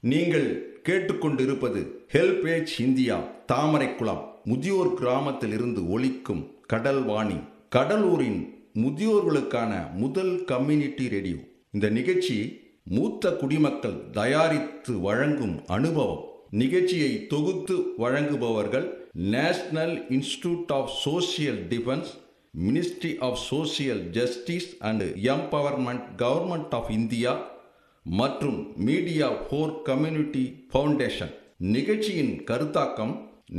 நீங்கள் கேட்டுக்கொண்டிருப்பது HelpAge India Thamaraikulam முதியோர் கிராமத்தில் இருந்து ஒழிக்கும் கடல் வாணி கடலூரின் முதியோர்களுக்கான முதல் கம்யூனிட்டி ரேடியோ. இந்த நிகழ்ச்சி மூத்த குடிமக்கள் தயாரித்து வழங்கும் அனுபவம். நிகழ்ச்சியை தொகுத்து வழங்குபவர்கள் National Institute of Social Defence Ministry of Social Justice and Empowerment Government of India மற்றும் மீடியா ஃபோர் கம்யூனிட்டி ஃபவுண்டேஷன். நிகழ்ச்சியின் கருத்தாக்கம்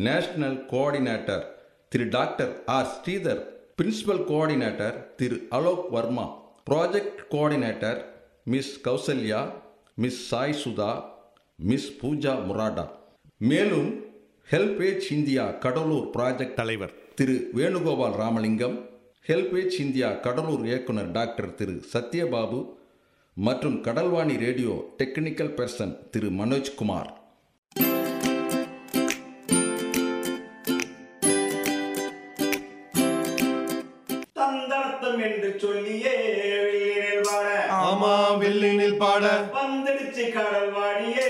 நேஷனல் கோஆர்டினேட்டர் திரு doctor R. Sridhar principal coordinator திரு Alok Varma project coordinator miss Kausalya miss Sai Sudha miss Pooja Murada. மேலும் HelpAge India Cuddalore project தலைவர் திரு Venugopal Ramalingam HelpAge India Cuddalore இயக்குனர் doctor திரு சத்யபாபு மற்றும் Kadalvani radio technical person திரு மனோஜ்குமார் தந்தர்த்தம் என்று சொல்லியே வாழ ஆமா வெள்ளினில் பாட. வந்துடுச்சு கடல் வாடியே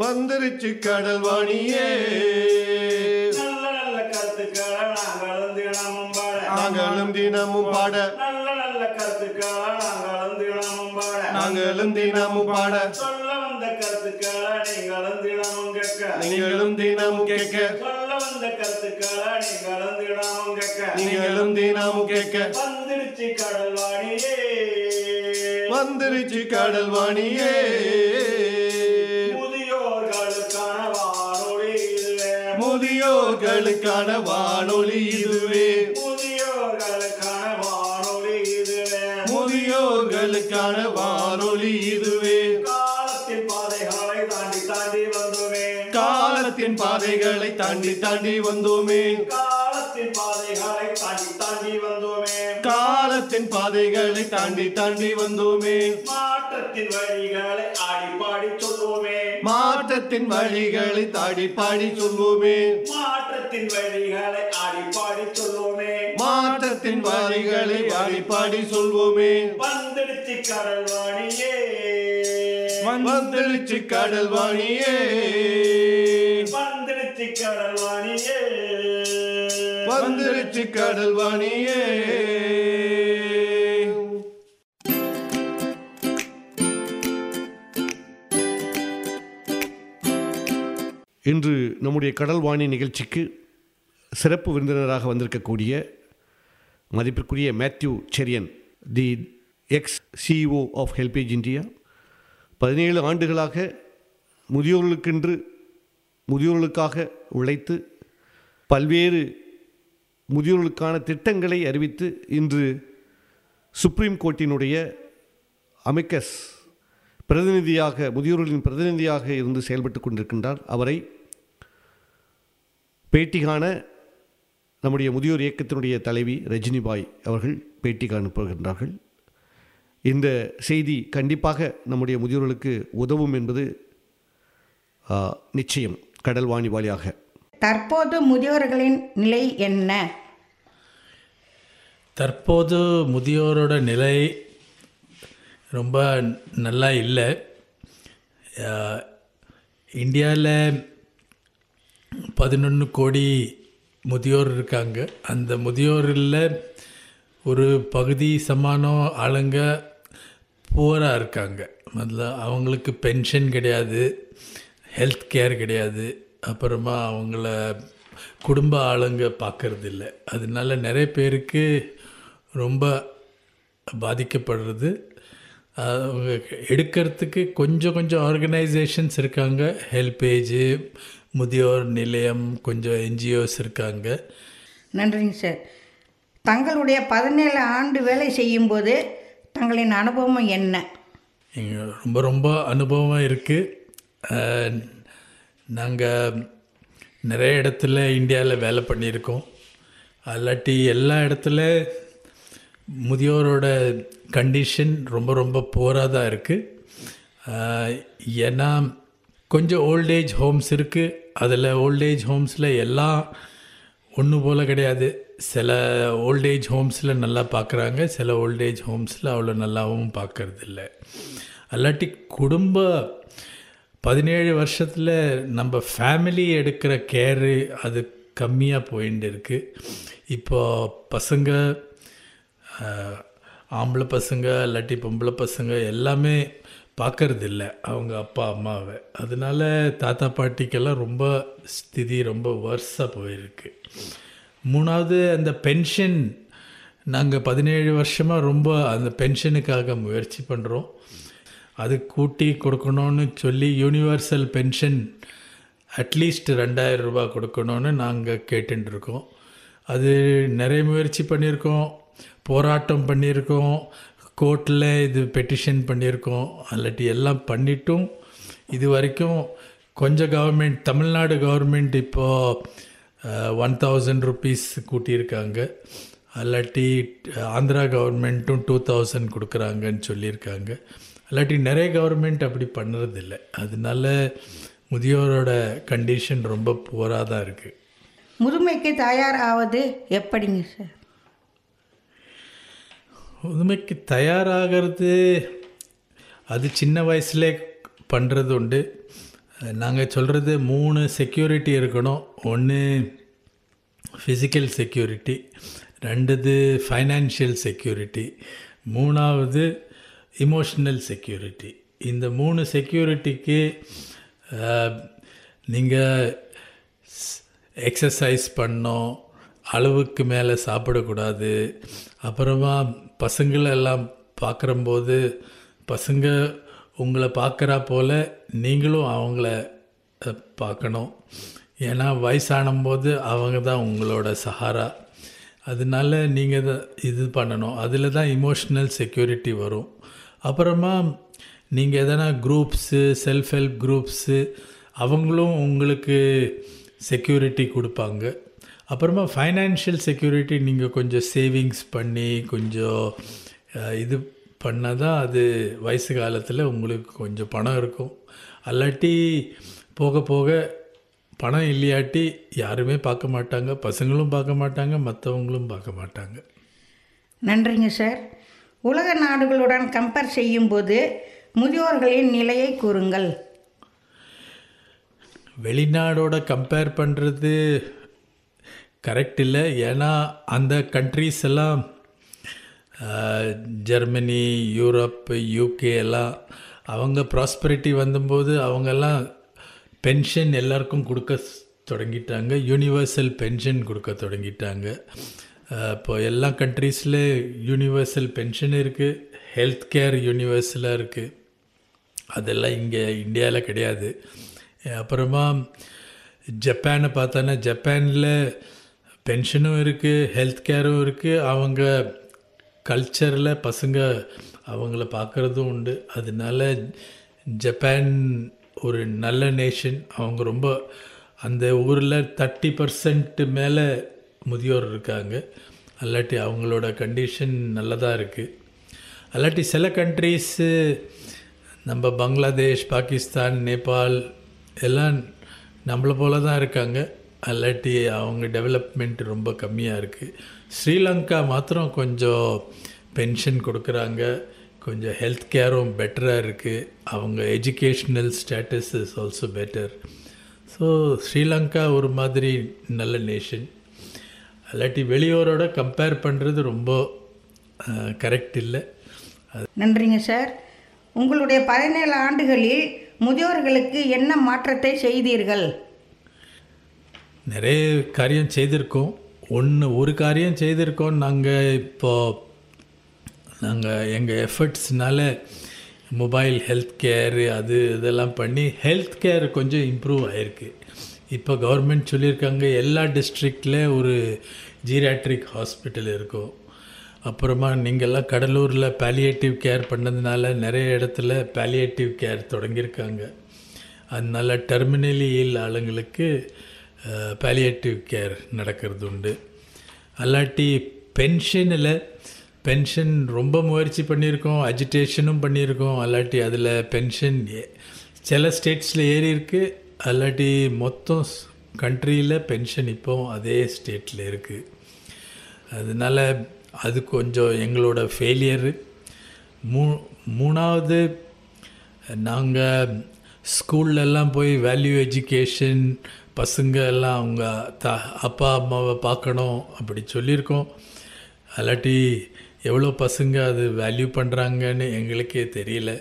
வந்துருச்சு கடல் வாணியே நல்ல நல்ல கருத்துக்களை நாங்களும் தினமும் பாட. நாங்களும் தினமும் பாட. கருத்துக்களை நாங்களும் தினமும் பாட. நாங்களும் தினமும் பாட. சொல்ல வந்த கருத்துக்களை நீங்களும் தினமும் கேட்க. நீங்களும் தினமும் கேட்க. சொல்ல வந்த கருத்துக்களை நீங்களும் தினமும் கேட்க. நீங்களும் தினமும் கேட்க. வந்துடுச்சு கடல் வாடியே வந்துருச்சு கடல் வாணியே முதியோர்களுக்கான வானொலி இதுவே. முதியோர்களுக்கான வானொலி இதுவே. முதியோர்களுக்கான வானொலி இதுவே. காலத்தின் பாதைகளை தாண்டி தாண்டி வந்துமே. காலத்தின் பாதைகளை தாண்டி தாண்டி வந்தோமே. காலத்தின் பாதைகளை தாண்டி தாண்டி வந்தோமே. காலத்தின் பாதைகளை தாண்டி தாண்டி வந்தோமே. மாற்றத்தின் வழிகளை ஆடி பாடி சொல்லுவோமே மாற்றத்தின் வழிகளை தாடி பாடி சொல்வோமே. மாற்றத்தின் வழிகளை ஆடி பாடி சொல்லுவோமே மாற்றத்தின் வழிகளை பாடி பாடி சொல்வோமே. வந்துடுச்சு கடல் வாணியே வந்துடுச்சு கடல் வாணியே வந்துடுச்சு கடல் வாணியே வந்துருச்சு கடல் வாணியே இன்று நம்முடைய கடல் வாணி நிகழ்ச்சிக்கு சிறப்பு விருந்தினராக வந்திருக்கக்கூடிய மதிப்பிற்குரிய Mathew Cherian the ex CEO of HelpAge India. பதினேழு ஆண்டுகளாக முதியோர்களுக்கென்று முதியோர்களுக்காக உழைத்து பல்வேறு முதியோர்களுக்கான திட்டங்களை அறிவித்து இன்று சுப்ரீம் கோர்ட்டினுடைய அமிக்கஸ் பிரதிநிதியாக முதியோர்களின் பிரதிநிதியாக இருந்து செயல்பட்டு கொண்டிருக்கின்றார். அவரை பேட்டி காண நம்முடைய முதியோர் இயக்கத்தினுடைய தலைவி ரஜினிபாய் அவர்கள் பேட்டி காண போகின்றார்கள். இந்த செய்தி கண்டிப்பாக நம்முடைய முதியோர்களுக்கு உதவும் என்பது நிச்சயம் கடல் வாணி வழியாக தற்போது முதியோர்களின் நிலை என்ன? தற்போது முதியோரோட நிலை ரொம்ப நல்லா இல்லை. இந்தியாவில் பதினொன்று கோடி முதியோர் இருக்காங்க. அந்த முதியோரில் ஒரு பகுதி சமானம் ஆளுங்க புவராக இருக்காங்க. முதல்ல அவங்களுக்கு பென்ஷன் கிடையாது ஹெல்த் கேர் கிடையாது. அப்புறமா அவங்கள குடும்ப ஆளுங்க பார்க்கறது இல்லை அதனால நிறைய பேருக்கு ரொம்ப பாதிக்கப்படுறது எடுக்கிறதுக்கு கொஞ்சம் கொஞ்சம் ஆர்கனைசேஷன்ஸ் இருக்காங்க. ஹெல்பேஜு முதியோர் நிலையம் கொஞ்சம் என்ஜிஓஸ் இருக்காங்க. நன்றிங்க சார். தங்களுடைய பதினேழு ஆண்டு வேலை செய்யும்போது தங்களின் அனுபவம் என்ன? எங்க ரொம்ப ரொம்ப அனுபவம் இருக்குது நாங்கள் நிறைய இடத்துல இந்தியாவில் வேலை பண்ணியிருக்கோம். அல்லாட்டி எல்லா இடத்துல முதியோரோட கண்டிஷன் ரொம்ப ரொம்ப போராக தான் இருக்குது ஏன்னா கொஞ்சம் ஓல்டேஜ் ஹோம்ஸ் இருக்குது அதில் ஓல்டேஜ் ஹோம்ஸில் எல்லாம் ஒன்று போல் கிடையாது. சில ஓல்டேஜ் ஹோம்ஸில் நல்லா பார்க்குறாங்க சில ஓல்டேஜ் ஹோம்ஸில் அவ்வளோ நல்லாவும் பார்க்கறதில்ல அல்லாட்டி குடும்ப பதினேழு வருஷத்தில் நம்ம ஃபேமிலி எடுக்கிற கேரு அது கம்மியாக போயிட்டு இருக்குது இப்போ பசங்க ஆம்பளை பசங்க இல்லாட்டி பொம்பளை பசங்க எல்லாமே பார்க்கறதில்ல அவங்க அப்பா அம்மாவை. அதனால தாத்தா பாட்டிக்கெல்லாம் ரொம்ப ஸ்திதி ரொம்ப வர்ஸாக போயிருக்கு. மூணாவது அந்த பென்ஷன் நாங்கள் பதினேழு வருஷமாக ரொம்ப அந்த பென்ஷனுக்காக முயற்சி பண்ணுறோம் அது கூட்டி கொடுக்கணும்னு சொல்லி யூனிவர்சல் பென்ஷன் அட்லீஸ்ட் ரெண்டாயிரம் ரூபா கொடுக்கணும்னு நாங்கள் கேட்டுருக்கோம் அது நிறைய முயற்சி பண்ணியிருக்கோம். போராட்டம் பண்ணியிருக்கோம் கோர்ட்டில் இது பெட்டிஷன் பண்ணியிருக்கோம் அல்லாட்டி எல்லாம் பண்ணிட்டும். இது வரைக்கும் கொஞ்சம் கவர்மெண்ட் தமிழ்நாடு கவர்மெண்ட் இப்போது ஒன் தௌசண்ட் ருபீஸ் கூட்டியிருக்காங்க. அல்லாட்டி ஆந்திரா கவர்மெண்ட்டும் டூ தௌசண்ட் கொடுக்குறாங்கன்னு சொல்லியிருக்காங்க. அல்லாட்டி நிறைய கவர்மெண்ட் அப்படி பண்ணுறதில்ல. அதனால முதியோரோட கண்டிஷன் ரொம்ப புவராக தான் இருக்குது முதுமைக்கு தயார் ஆவது எப்படிங்க சார் புதுமைக்கு தயாராகிறது அது சின்ன வயசுலே பண்ணுறது உண்டு. நாங்கள் சொல்கிறது மூணு செக்யூரிட்டி இருக்கணும். ஒன்று ஃபிசிக்கல் செக்யூரிட்டி ரெண்டுது ஃபைனான்ஷியல் செக்யூரிட்டி மூணாவது இமோஷனல் செக்யூரிட்டி இந்த மூணு செக்யூரிட்டிக்கு நீங்கள் எக்ஸசைஸ் பண்ணோம் அளவுக்கு மேலே சாப்பிடக்கூடாது. அப்புறமா பசங்களெல்லாம் பார்க்குறம்போது பசங்க உங்களை பார்க்குறா போல் நீங்களும் அவங்கள பார்க்கணும். ஏன்னா வயசானும்போது அவங்க தான் உங்களோட சஹாரா. அதனால நீங்கள் தான் இது பண்ணணும். அதில் தான் இமோஷ்னல் செக்யூரிட்டி வரும். அப்புறமா நீங்கள் எதனா குரூப்ஸு செல்ஃப் ஹெல்ப் குரூப்ஸு அவங்களும் உங்களுக்கு செக்யூரிட்டி கொடுப்பாங்க. அப்புறமா ஃபைனான்ஷியல் செக்யூரிட்டி நீங்கள் கொஞ்சம் சேவிங்ஸ் பண்ணி கொஞ்சம் இது பண்ணால் தான் அது வயசு காலத்தில் உங்களுக்கு கொஞ்சம் பணம் இருக்கும். அல்லாட்டி போக போக பணம் இல்லையாட்டி யாருமே பார்க்க மாட்டாங்க பசங்களும் பார்க்க மாட்டாங்க மற்றவங்களும் பார்க்க மாட்டாங்க. நன்றிங்க சார். உலக நாடுகளுடன் கம்பேர் செய்யும்போது முதியோர்களின் நிலையை கூறுங்கள். வெளிநாடோட கம்பேர் பண்ணுறது கரெக்ட் இல்லை. ஏன்னா அந்த கண்ட்ரீஸ் எல்லாம் ஜெர்மனி யூரோப் யூகே எல்லாம் அவங்க ப்ராஸ்பரிட்டி வந்தபோது அவங்கெல்லாம் பென்ஷன் எல்லாருக்கும் கொடுக்க தொடங்கிட்டாங்க. யூனிவர்சல் பென்ஷன் கொடுக்க தொடங்கிட்டாங்க. இப்போ எல்லா கண்ட்ரீஸில் யூனிவர்சல் பென்ஷன் இருக்குது ஹெல்த் கேர் யூனிவர்சலாக இருக்குது அதெல்லாம் இங்கே இந்தியாவில் கிடையாது. அப்புறமா ஜப்பானை பார்த்தோன்னா ஜப்பானில் பென்ஷனும் இருக்குது ஹெல்த் கேரும் இருக்குது அவங்க கல்ச்சரில் பசங்க அவங்கள பார்க்குறதும் உண்டு. அதனால ஜப்பான் ஒரு நல்ல நேஷன் அவங்க ரொம்ப அந்த ஊரில் தேர்ட்டி பர்சன்ட்டு மேலே முதியோர் இருக்காங்க. அல்லாட்டி அவங்களோட கண்டிஷன் நல்லதாக இருக்குது அல்லாட்டி சில கண்ட்ரீஸு நம்ம பங்களாதேஷ் பாகிஸ்தான் நேபாள் எல்லாம் நம்மளை போல தான் இருக்காங்க. அல்லாட்டி அவங்க டெவலப்மெண்ட் ரொம்ப கம்மியாக இருக்குது ஸ்ரீலங்கா மாத்திரம் கொஞ்சம் பென்ஷன் கொடுக்குறாங்க. கொஞ்சம் ஹெல்த் கேரும் பெட்டராக இருக்குது அவங்க educational status is also better so Sri Lanka ஒரு மாதிரி நல்ல நேஷன் அல்லாட்டி வெளியூரோட கம்பேர் பண்ணுறது ரொம்ப கரெக்ட் இல்லை. நன்றிங்க சார் உங்களுடைய பதினேழு ஆண்டுகளில் முதியோர்களுக்கு என்ன மாற்றத்தை செய்தீர்கள்? நிறைய காரியம் செய்திருக்கோம். ஒன்று ஒரு காரியம் செய்திருக்கோம். நாங்கள் இப்போ நாங்கள் எங்கள் எஃபர்ட்ஸ்னால மொபைல் ஹெல்த் கேரு அது இதெல்லாம் பண்ணி ஹெல்த் கேர் கொஞ்சம் இம்ப்ரூவ் ஆகிருக்கு இப்போ கவர்மெண்ட் சொல்லியிருக்காங்க எல்லா டிஸ்ட்ரிக்டில் ஒரு ஜீரியாட்ரிக் ஹாஸ்பிட்டல் இருக்கும். அப்புறமா நீங்கள்லாம் கடலூரில் பேலியேட்டிவ் கேர் பண்ணதுனால நிறைய இடத்துல பேலியேட்டிவ் கேர் தொடங்கியிருக்காங்க. அதனால டெர்மினலி இல் ஆளுங்களுக்கு பேலியேட்டிவ் கேர் நடக்கிறது உண்டு அல்லாட்டி பென்ஷனில் பென்ஷன் ரொம்ப முயற்சி பண்ணியிருக்கோம் அஜிடேஷனும் பண்ணியிருக்கோம். அல்லாட்டி அதில் பென்ஷன் சில ஸ்டேட்ஸில் ஏறி இருக்குது அல்லாட்டி மொத்தம் கண்ட்ரியில் பென்ஷன் இப்போ அதே ஸ்டேட்டில் இருக்குது அதனால் அது கொஞ்சம் எங்களோட ஃபெயிலியரு மூ மூணாவது நாங்கள் ஸ்கூல்லெல்லாம் போய் வேல்யூ எஜுகேஷன் பசங்க எல்லாம் அவங்க த அப்பா அம்மாவை பார்க்கணும் அப்படி சொல்லியிருக்கோம். அல்லாட்டி எவ்வளோ பசங்க அது வேல்யூ பண்ணுறாங்கன்னு எங்களுக்கே தெரியல.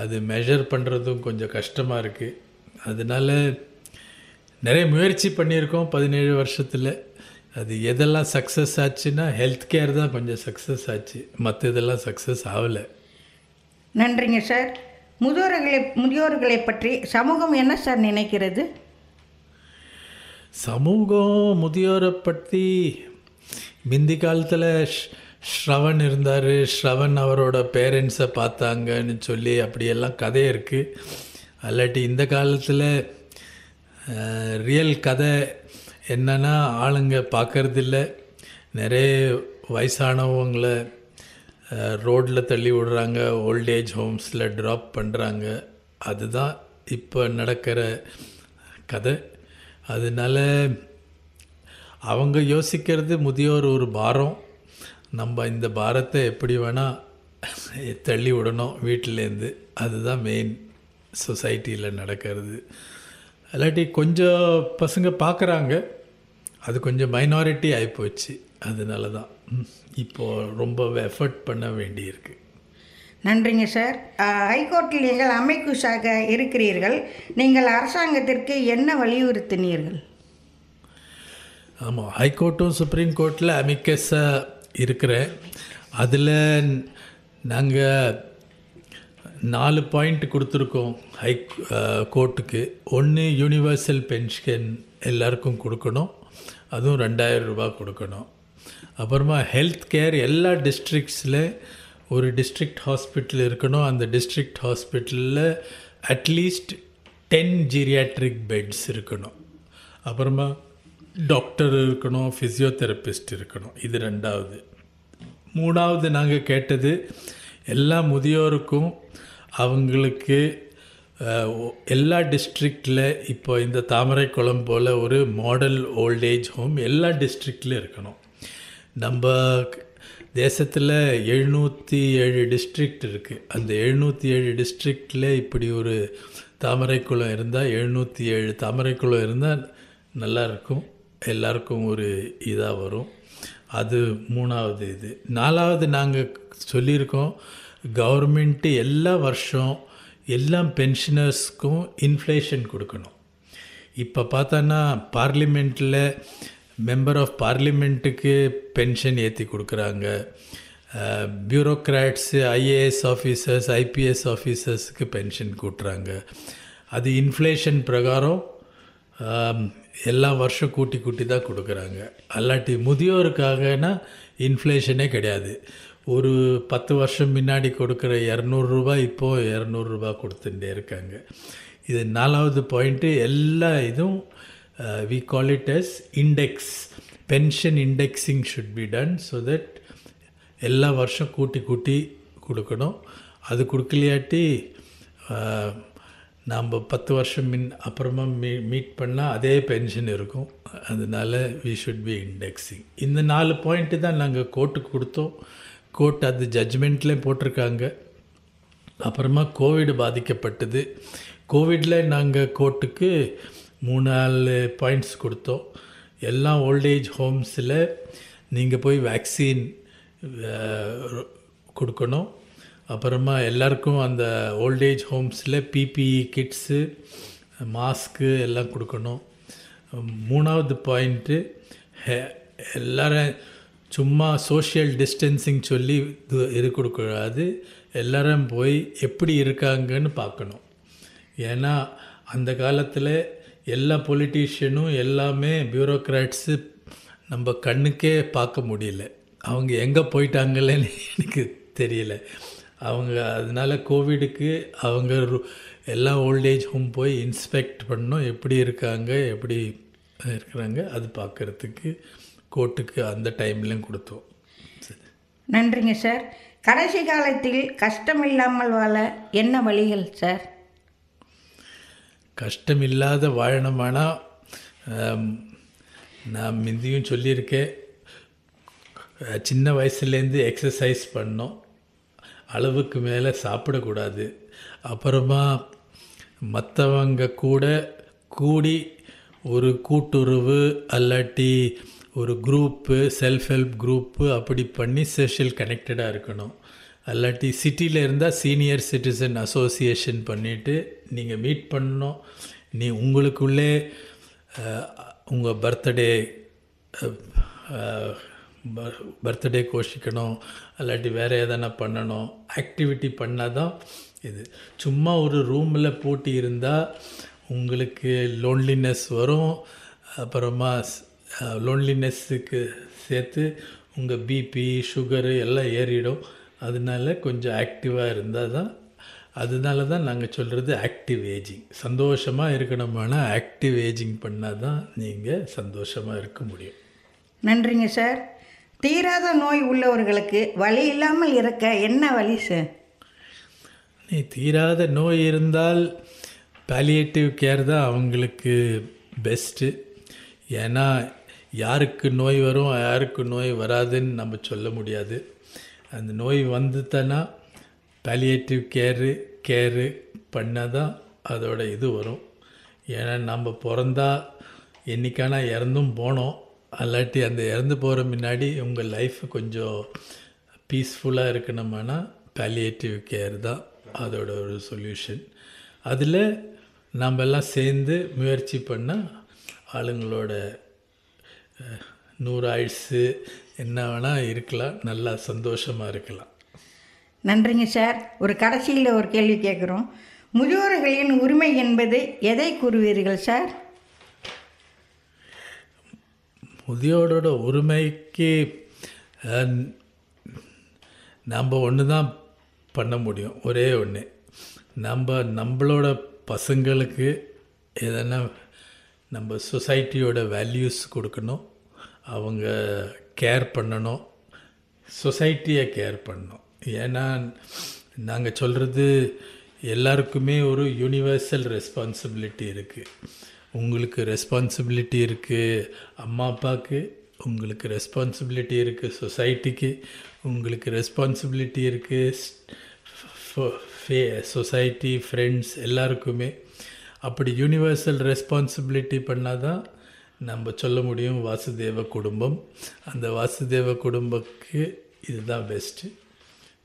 அது மெஷர் பண்ணுறதும் கொஞ்சம் கஷ்டமாக இருக்குது அதனால நிறைய முயற்சி பண்ணியிருக்கோம் பதினேழு வருஷத்தில். அது எதெல்லாம் சக்ஸஸ் ஆச்சுன்னா ஹெல்த் கேர் தான் கொஞ்சம் சக்ஸஸ் ஆச்சு. மற்ற இதெல்லாம் சக்ஸஸ் ஆகலை. நன்றிங்க சார் முதியோர்களை முதியோர்களை பற்றி சமூகம் என்ன சார் நினைக்கிறது? சமூகம் முதியோரை பற்றி முந்தி காலத்தில் ஸ்ரவன் இருந்தார். ஸ்ரவன் அவரோட பேரண்ட்ஸை பார்த்தாங்கன்னு சொல்லி அப்படியெல்லாம் கதை இருக்குது அல்லாட்டி இந்த காலத்தில் ரியல் கதை என்னென்னா ஆளுங்க பார்க்கறதில்ல. நிறைய வயசானவங்களை ரோட்டில் தள்ளி விடுறாங்க. ஓல்டேஜ் ஹோம்ஸில் ட்ராப் பண்ணுறாங்க அதுதான் இப்போ நடக்கிற கதை. அதனால அவங்க யோசிக்கிறது முதியோர் ஒரு பாரம். நம்ம இந்த பாரத்தை எப்படி வேணால் தள்ளி விடணும் வீட்டிலேருந்து அதுதான் மெயின் சொசைட்டியில் நடக்கிறது. இல்லாட்டி கொஞ்சம் பசங்க பார்க்குறாங்க அது கொஞ்சம் மைனாரிட்டி ஆகிப்போச்சு அதனால தான் இப்போது ரொம்ப எஃபர்ட் பண்ண வேண்டியிருக்கு. நன்றிங்க சார். ஹைகோர்ட்டில் நீங்கள் அமைக்குஷாக இருக்கிறீர்கள். நீங்கள் அரசாங்கத்திற்கு என்ன வலியுறுத்தினீர்கள்? ஆமாம் ஹைகோர்ட்டும் சுப்ரீம் கோர்ட்டில் அமிக்கஸாக இருக்கிறேன். அதில் நாங்கள் நாலு பாயிண்ட் கொடுத்துருக்கோம் ஹை கோர்ட்டுக்கு. ஒன்று யூனிவர்சல் பென்ஷன் எல்லாருக்கும் கொடுக்கணும். அதுவும் ரெண்டாயிரம் ரூபாய் கொடுக்கணும். அப்புறமா ஹெல்த் கேர் எல்லா டிஸ்ட்ரிக்ஸில் ஒரு டிஸ்ட்ரிக்ட் ஹாஸ்பிட்டல் இருக்கணும். அந்த டிஸ்ட்ரிக்ட் ஹாஸ்பிட்டலில் அட்லீஸ்ட் டென் ஜீரியாட்ரிக் பெட்ஸ் இருக்கணும். அப்புறமா டாக்டர் இருக்கணும் ஃபிசியோதெரபிஸ்ட் இருக்கணும். இது ரெண்டாவது. மூணாவது நாங்கள் கேட்டது எல்லா முதியோருக்கும் அவங்களுக்கு எல்லா டிஸ்ட்ரிக்டில் இப்போ இந்த தாமரைக்குளம் போல் ஒரு மாடல் ஓல்டேஜ் ஹோம் எல்லா டிஸ்ட்ரிக்ட்லேயும் இருக்கணும். நம்ம தேசத்தில் எழுநூற்றி ஏழு டிஸ்ட்ரிக்ட் இருக்குது அந்த எழுநூற்றி ஏழு டிஸ்ட்ரிக்டில் இப்படி ஒரு தாமரைக்குளம் இருந்தால் எழுநூற்றி ஏழு தாமரைக்குளம் இருந்தால் நல்லாயிருக்கும் எல்லாருக்கும் ஒரு இதாக வரும். அது மூணாவது இது. நாலாவது நாங்கள் சொல்லியிருக்கோம் கவர்மெண்ட்டு எல்லா வருஷம் எல்லா பென்ஷனர்ஸ்க்கும் இன்ஃப்ளேஷன் கொடுக்கணும். இப்போ பார்த்தோன்னா பார்லிமெண்ட்டில் மெம்பர் ஆஃப் பார்லிமெண்ட்டுக்கு பென்ஷன் ஏற்றி கொடுக்குறாங்க. பியூரோக்ராட்ஸு ஐஏஎஸ் ஆஃபீஸர்ஸ் ஐபிஎஸ் ஆஃபீஸர்ஸுக்கு பென்ஷன் கூட்டுறாங்க. அது இன்ஃப்ளேஷன் பிரகாரம் எல்லா வருஷம் கூட்டி கூட்டி தான் கொடுக்குறாங்க. அல்லாட்டி முதியோருக்காகனா இன்ஃப்ளேஷனே கிடையாது. ஒரு பத்து வருஷம் முன்னாடி கொடுக்குற இரநூறுபா இப்போது இரநூறுபா கொடுத்துட்டே இருக்காங்க. இது நாலாவது பாயிண்ட்டு எல்லா இதுவும் we call it as index pension indexing should be done so that எல்லா வருஷம் கூட்டி கூட்டி கொடுக்கணும். அது கொடுக்கலையாட்டி நாம் பத்து வருஷம் மின் அப்புறமா மீ மீட் பண்ணால் அதே பென்ஷன் இருக்கும். அதனால வி ஷுட் பி இண்டெக்ஸிங் இந்த நாலு பாயிண்ட்டு தான் நாங்கள் கோர்ட்டுக்கு கொடுத்தோம். கோர்ட் அது ஜட்ஜ்மெண்ட்லேயும் போட்டிருக்காங்க. அப்புறமா கோவிட் பாதிக்கப்பட்டது. கோவிடில் நாங்கள் கோர்ட்டுக்கு மூணு நாலு பாயிண்ட்ஸ் கொடுத்தோம். எல்லா ஓல்டேஜ் ஹோம்ஸில் நீங்கள் போய் வேக்சின் கொடுக்கணும். அப்புறமா எல்லாருக்கும் அந்த ஓல்டேஜ் ஹோம்ஸில் பிபிஇ கிட்ஸு மாஸ்க்கு எல்லாம் கொடுக்கணும். மூணாவது பாயிண்ட்டு எல்லோரும் சும்மா சோஷியல் டிஸ்டன்சிங் சொல்லி இது இருக்கக்கூடாது எல்லோரும் போய் எப்படி இருக்காங்கன்னு பார்க்கணும். ஏன்னா அந்த காலத்தில் எல்லா பொலிட்டீஷியனும் எல்லாமே பியூரோக்ராட்ஸு நம்ம கண்ணுக்கே பார்க்க முடியல. அவங்க எங்கே போயிட்டாங்களேன்னு எனக்கு தெரியல. அவங்க அதனால் கோவிடுக்கு அவங்க எல்லா ஓல்டேஜ் ஹோம் போய் இன்ஸ்பெக்ட் பண்ணோம் எப்படி இருக்காங்க எப்படி இருக்கிறாங்க அது பார்க்குறதுக்கு கோர்ட்டுக்கு அந்த டைம்லையும் கொடுத்தோம். நன்றிங்க சார் கடைசி காலத்தில் கஷ்டம் இல்லாமல் வாழ என்ன வழிகள் சார் கஷ்டம் இல்லாத வாழணுமானா நான் முந்தியும் சொல்லியிருக்கேன். சின்ன வயசுலேருந்து எக்ஸசைஸ் பண்ணோம். அளவுக்கு மேலே சாப்பிடக்கூடாது. அப்புறமா மற்றவங்க கூட கூடி ஒரு கூட்டுறவு அல்லாட்டி ஒரு குரூப்பு செல்ஃப் ஹெல்ப் குரூப்பு அப்படி பண்ணி சோஷியல் கனெக்டடாக இருக்கணும். இல்லாட்டி சிட்டியில் இருந்தால் சீனியர் சிட்டிசன் அசோசியேஷன் பண்ணிவிட்டு நீங்கள் மீட் பண்ணணும். நீ உங்களுக்குள்ளே உங்கள் பர்த்டே பர்த்டே கோஷிக்கணும். இல்லாட்டி வேறு எதனா பண்ணணும். ஆக்டிவிட்டி பண்ணால் தான் இது. சும்மா ஒரு ரூமில் பூட்டி இருந்தால் உங்களுக்கு லோன்லினஸ் வரும். அப்புறமா லோன்லினஸ்ஸுக்கு சேர்த்து உங்கள் பிபி சுகரு எல்லாம் ஏறிடும். அதனால கொஞ்சம் ஆக்டிவாக இருந்தால் தான் அதனால தான் நாங்கள் சொல்கிறது ஆக்டிவ் ஏஜிங் சந்தோஷமாக இருக்கணுமானா ஆக்டிவ் ஏஜிங் பண்ணால் தான் நீங்கள் சந்தோஷமாக இருக்க முடியும். நன்றிங்க சார் தீராத நோய் உள்ளவர்களுக்கு வலி இல்லாமல் இருக்க என்ன வழி சார் நீ தீராத நோய் இருந்தால் பாலியேட்டிவ் கேர் தான் அவங்களுக்கு பெஸ்ட்டு ஏன்னா யாருக்கு நோய் வரும் யாருக்கு நோய் வராதுன்னு நம்ம சொல்ல முடியாது. அந்த நோய் வந்துட்டனா பாலியேட்டிவ் கேரு கேரு பண்ணால் தான் அதோட இது வரும். ஏன்னா நம்ம பிறந்தா என்றைக்கானா இறந்தும் போனோம். அல்லாட்டி அந்த இறந்து போகிற முன்னாடி உங்கள் லைஃப் கொஞ்சம் பீஸ்ஃபுல்லாக இருக்கணுமானா பாலியேட்டிவ் கேர் தான் அதோட ஒரு சொல்யூஷன் அதில் நாம் எல்லாம் சேர்ந்து முயற்சி பண்ணால் ஆளுங்களோட நூறு ஆயுசு என்ன வேணால் இருக்கலாம். நல்லா சந்தோஷமாக இருக்கலாம். நன்றிங்க சார். ஒரு கடைசியில் ஒரு கேள்வி கேட்குறோம் முதியோர்களின் உரிமை என்பது எதை கூறுவீர்கள் சார்? முதியோரோட உரிமைக்கு நம்ம ஒன்று தான் பண்ண முடியும். ஒரே ஒன்று நம்ம நம்மளோட பசங்களுக்கு எதனா நம்ம சொசைட்டியோட வேல்யூஸ் கொடுக்கணும். அவங்க கேர் பண்ணணும். சொசைட்டியை கேர் பண்ணணும். ஏன்னா நாங்கள் சொல்கிறது எல்லாருக்குமே ஒரு யூனிவர்சல் ரெஸ்பான்சிபிலிட்டி இருக்குது உங்களுக்கு ரெஸ்பான்சிபிலிட்டி இருக்குது அம்மா அப்பாவுக்கு உங்களுக்கு ரெஸ்பான்சிபிலிட்டி இருக்குது சொசைட்டிக்கு உங்களுக்கு ரெஸ்பான்சிபிலிட்டி இருக்குது சொசைட்டி ஃப்ரெண்ட்ஸ் எல்லாருக்குமே. அப்படி யூனிவர்சல் ரெஸ்பான்சிபிலிட்டி பண்ணால் தான் நம்ம சொல்ல முடியும் வாசுதேவ குடும்பம். அந்த வாசுதேவ குடும்பக்கு இதுதான் பெஸ்ட்டு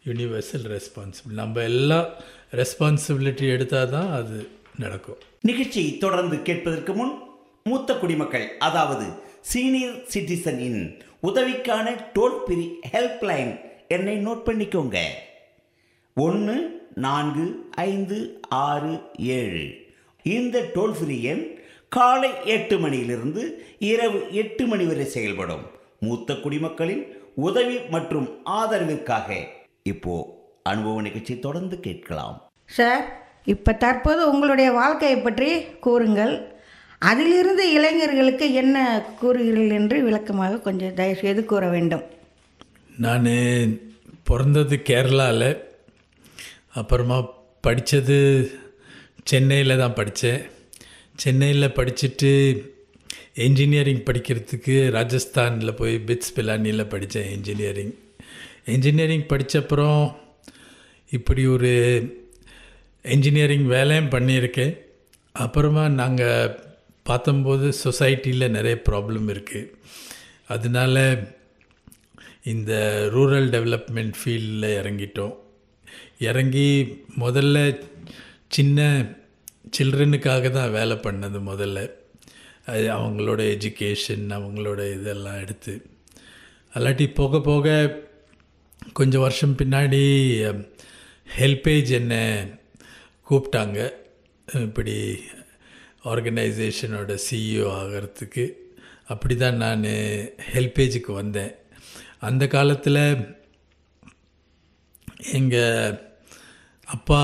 யூனிவர்சல் ரெஸ்பான்சிபிள் நம்ம எல்லாம் ரெஸ்பான்சிபிலிட்டி எடுத்தால் தான் அது நடக்கும். நிகழ்ச்சியை தொடர்ந்து கேட்பதற்கு முன் மூத்த குடிமக்கள் அதாவது சீனியர் சிட்டிசனின் உதவிக்கான டோல் ஃப்ரீ ஹெல்ப்லைன் என்னை நோட் பண்ணிக்கோங்க. ஒன்று நான்கு ஐந்து ஆறு ஏழு. இந்த டோல் ஃப்ரீ எண் காலை எட்டு மணியிலிருந்து இரவு எட்டு மணி வரை செயல்படும் மூத்த குடிமக்களின் உதவி மற்றும் ஆதரவிற்காக இப்போ அனுபவ நிகழ்ச்சி தொடர்ந்து கேட்கலாம். சார் இப்போ தற்போது உங்களுடைய வாழ்க்கையை பற்றி கூறுங்கள். அதிலிருந்து இளைஞர்களுக்கு என்ன கூறுகிறீர்கள் என்று விளக்கமாக கொஞ்சம் தயவுசெய்து கூற வேண்டும். நான் பிறந்தது கேரளாவில் அப்புறமா படித்தது சென்னையில் தான் படித்தேன் சென்னையில் படிச்சுட்டு என்ஜினியரிங் படிக்கிறதுக்கு ராஜஸ்தானில் போய் பிட்ஸ் பிலானியில் படித்தேன் என்ஜினியரிங் என்ஜினியரிங் படித்தப்புறம் இப்படி ஒரு என்ஜினியரிங் வேலையும் பண்ணியிருக்கேன். அப்புறமா நாங்கள் பார்த்தம்போது சொசைட்டியில் நிறைய ப்ராப்ளம் இருக்குது அதனால இந்த ரூரல் டெவலப்மெண்ட் ஃபீல்டில் இறங்கிட்டோம். இறங்கி முதல்ல சின்ன சில்ட்ரனுக்காக தான் வேலை பண்ணது முதல்ல. அது அவங்களோட எஜுகேஷன் அவங்களோட இதெல்லாம் எடுத்து. அல்லாட்டி போக போக கொஞ்சம் வருஷம் பின்னாடி ஹெல்பேஜ் என்னை கூப்பிட்டாங்க. இப்படி ஆர்கனைசேஷனோட சிஇஓ ஆகிறதுக்கு. அப்படி தான் நான் ஹெல்பேஜுக்கு வந்தேன். அந்த காலத்தில் எங்கள் அப்பா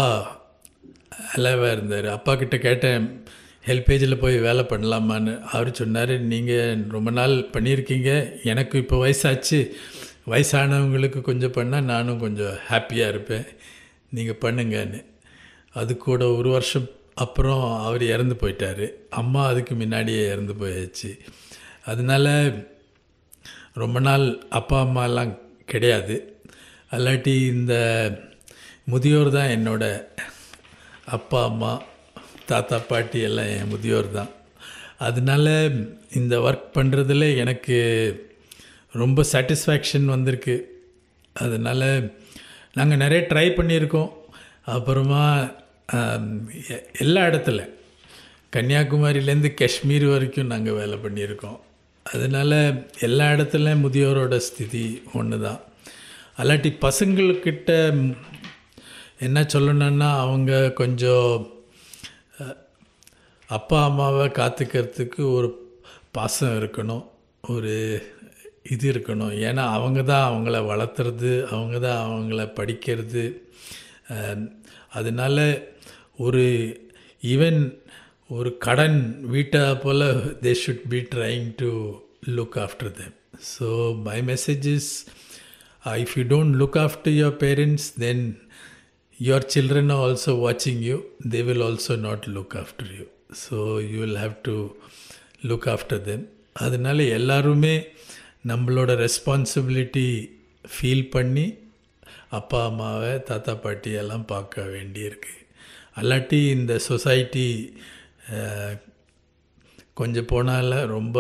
அலைவாக இருந்தார். அப்பா கிட்ட கேட்டேன் ஹெல்பேஜில் போய் வேலை பண்ணலாமான்னு. அவர் சொன்னார் நீங்கள் ரொம்ப நாள் பண்ணியிருக்கீங்க. எனக்கு இப்போ வயசாச்சு. வயசானவங்களுக்கு கொஞ்சம் பண்ணால் நானும் கொஞ்சம் ஹாப்பியாக இருப்பேன். நீங்கள் பண்ணுங்கன்னு. அது கூட ஒரு வருஷம் அப்புறம் அவர் இறந்து போயிட்டார். அம்மா அதுக்கு முன்னாடியே இறந்து போயாச்சு. அதனால ரொம்ப நாள் அப்பா அம்மாலாம் கிடையாது. அல்லாட்டி இந்த முதியோர் தான் என்னோட அப்பா அம்மா தாத்தா பாட்டி எல்லாம் என் முதியோர் தான். அதனால இந்த ஒர்க் பண்ணுறதுல எனக்கு ரொம்ப சாட்டிஸ்ஃபேக்ஷன் வந்திருக்கு. அதனால் நாங்கள் நிறைய ட்ரை பண்ணியிருக்கோம். அப்புறமா எ- எல்லா இடத்துல கன்னியாகுமரியிலேருந்து காஷ்மீர் வரைக்கும் நாங்கள் வேலை பண்ணியிருக்கோம். அதனால் எல்லா இடத்துல முதியோரோட ஸ்திதி ஒன்று தான் அல்லாட்டி பசங்கள்கிட்ட என்ன சொல்லணும்னா அவங்க கொஞ்சம் அப்பா அம்மாவை காத்துக்கிறதுக்கு ஒரு பாசம் இருக்கணும். ஒரு இது இருக்கணும். ஏன்னா அவங்க தான் அவங்கள வளர்த்துறது அவங்க தான் அவங்கள படிக்கிறது. அதனால் அதனால ஒரு ஈவன் ஒரு கடன் வீட்டை போல் they should be trying to look after them so my message is if you don't look after your parents then your children are also watching you. They will also not look after you. So you will have to look after them. அதனால எல்லாருமே நம்மளோட responsibility feel பண்ணி அப்பா அம்மாவை தாத்தா பாட்டி எல்லாம் பார்க்க வேண்டியிருக்கு. அல்லாட்டி இந்த சொசைட்டி கொஞ்சம் போனால் ரொம்ப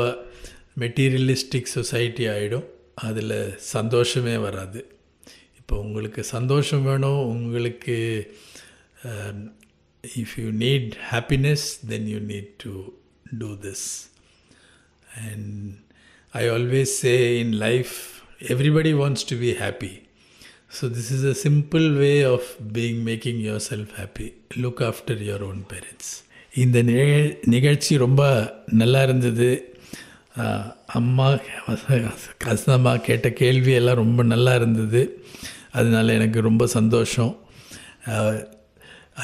மெட்டீரியலிஸ்டிக் சொசைட்டி ஆகிடும் அதில் சந்தோஷமே வராது. இப்போ உங்களுக்கு சந்தோஷம் வேணும் உங்களுக்கு if you need happiness then you need to do this and I always say in life everybody wants to be happy so this is a simple way of being making yourself happy look after your own parents இந்த நிக நிகழ்ச்சி ரொம்ப நல்லா இருந்தது. அம்மா கசனம்மா கேட்ட கேள்வி எல்லாம் ரொம்ப நல்லா இருந்தது. அதனால எனக்கு ரொம்ப சந்தோஷம்.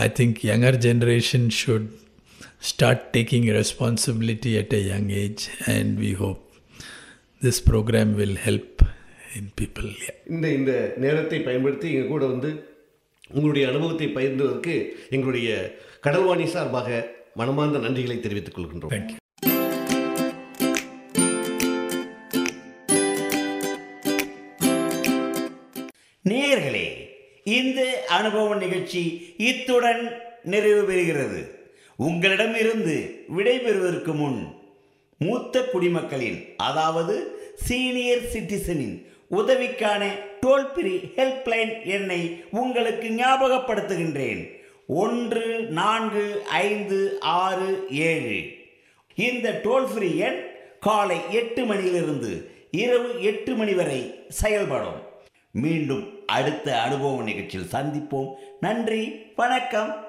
I think younger generation should start taking responsibility at a young age and we hope this programme will help in people இந்த இந்த நேரத்தை பயன்படுத்தி எங்கள் கூட வந்து உங்களுடைய அனுபவத்தை பகிர்ந்ததற்கு எங்களுடைய கடல்வாணி சார்பாக மனமார்ந்த நன்றிகளை தெரிவித்துக் கொள்கின்றோம். தேங்க்யூ அனுபவ நிகழ்ச்சி இத்துடன் நிறைவு பெறுகிறது. உங்களிடமிருந்து விடைபெறுவதற்கு முன் மூத்த குடிமக்களின் அதாவது சீனியர் சிட்டிசனின் உதவிக்கான டோல் ஃப்ரீ ஹெல்ப்லைன் எண்ணை உங்களுக்கு ஞாபகப்படுத்துகின்றேன். ஒன்று நான்கு ஐந்து ஆறு ஏழு. இந்த டோல் ஃப்ரீ எண் காலை எட்டு மணியிலிருந்து இரவு எட்டு மணி வரை செயல்படும். மீண்டும் அடுத்த அனுபவ நிகழ்ச்சியில் சந்திப்போம். நன்றி வணக்கம்.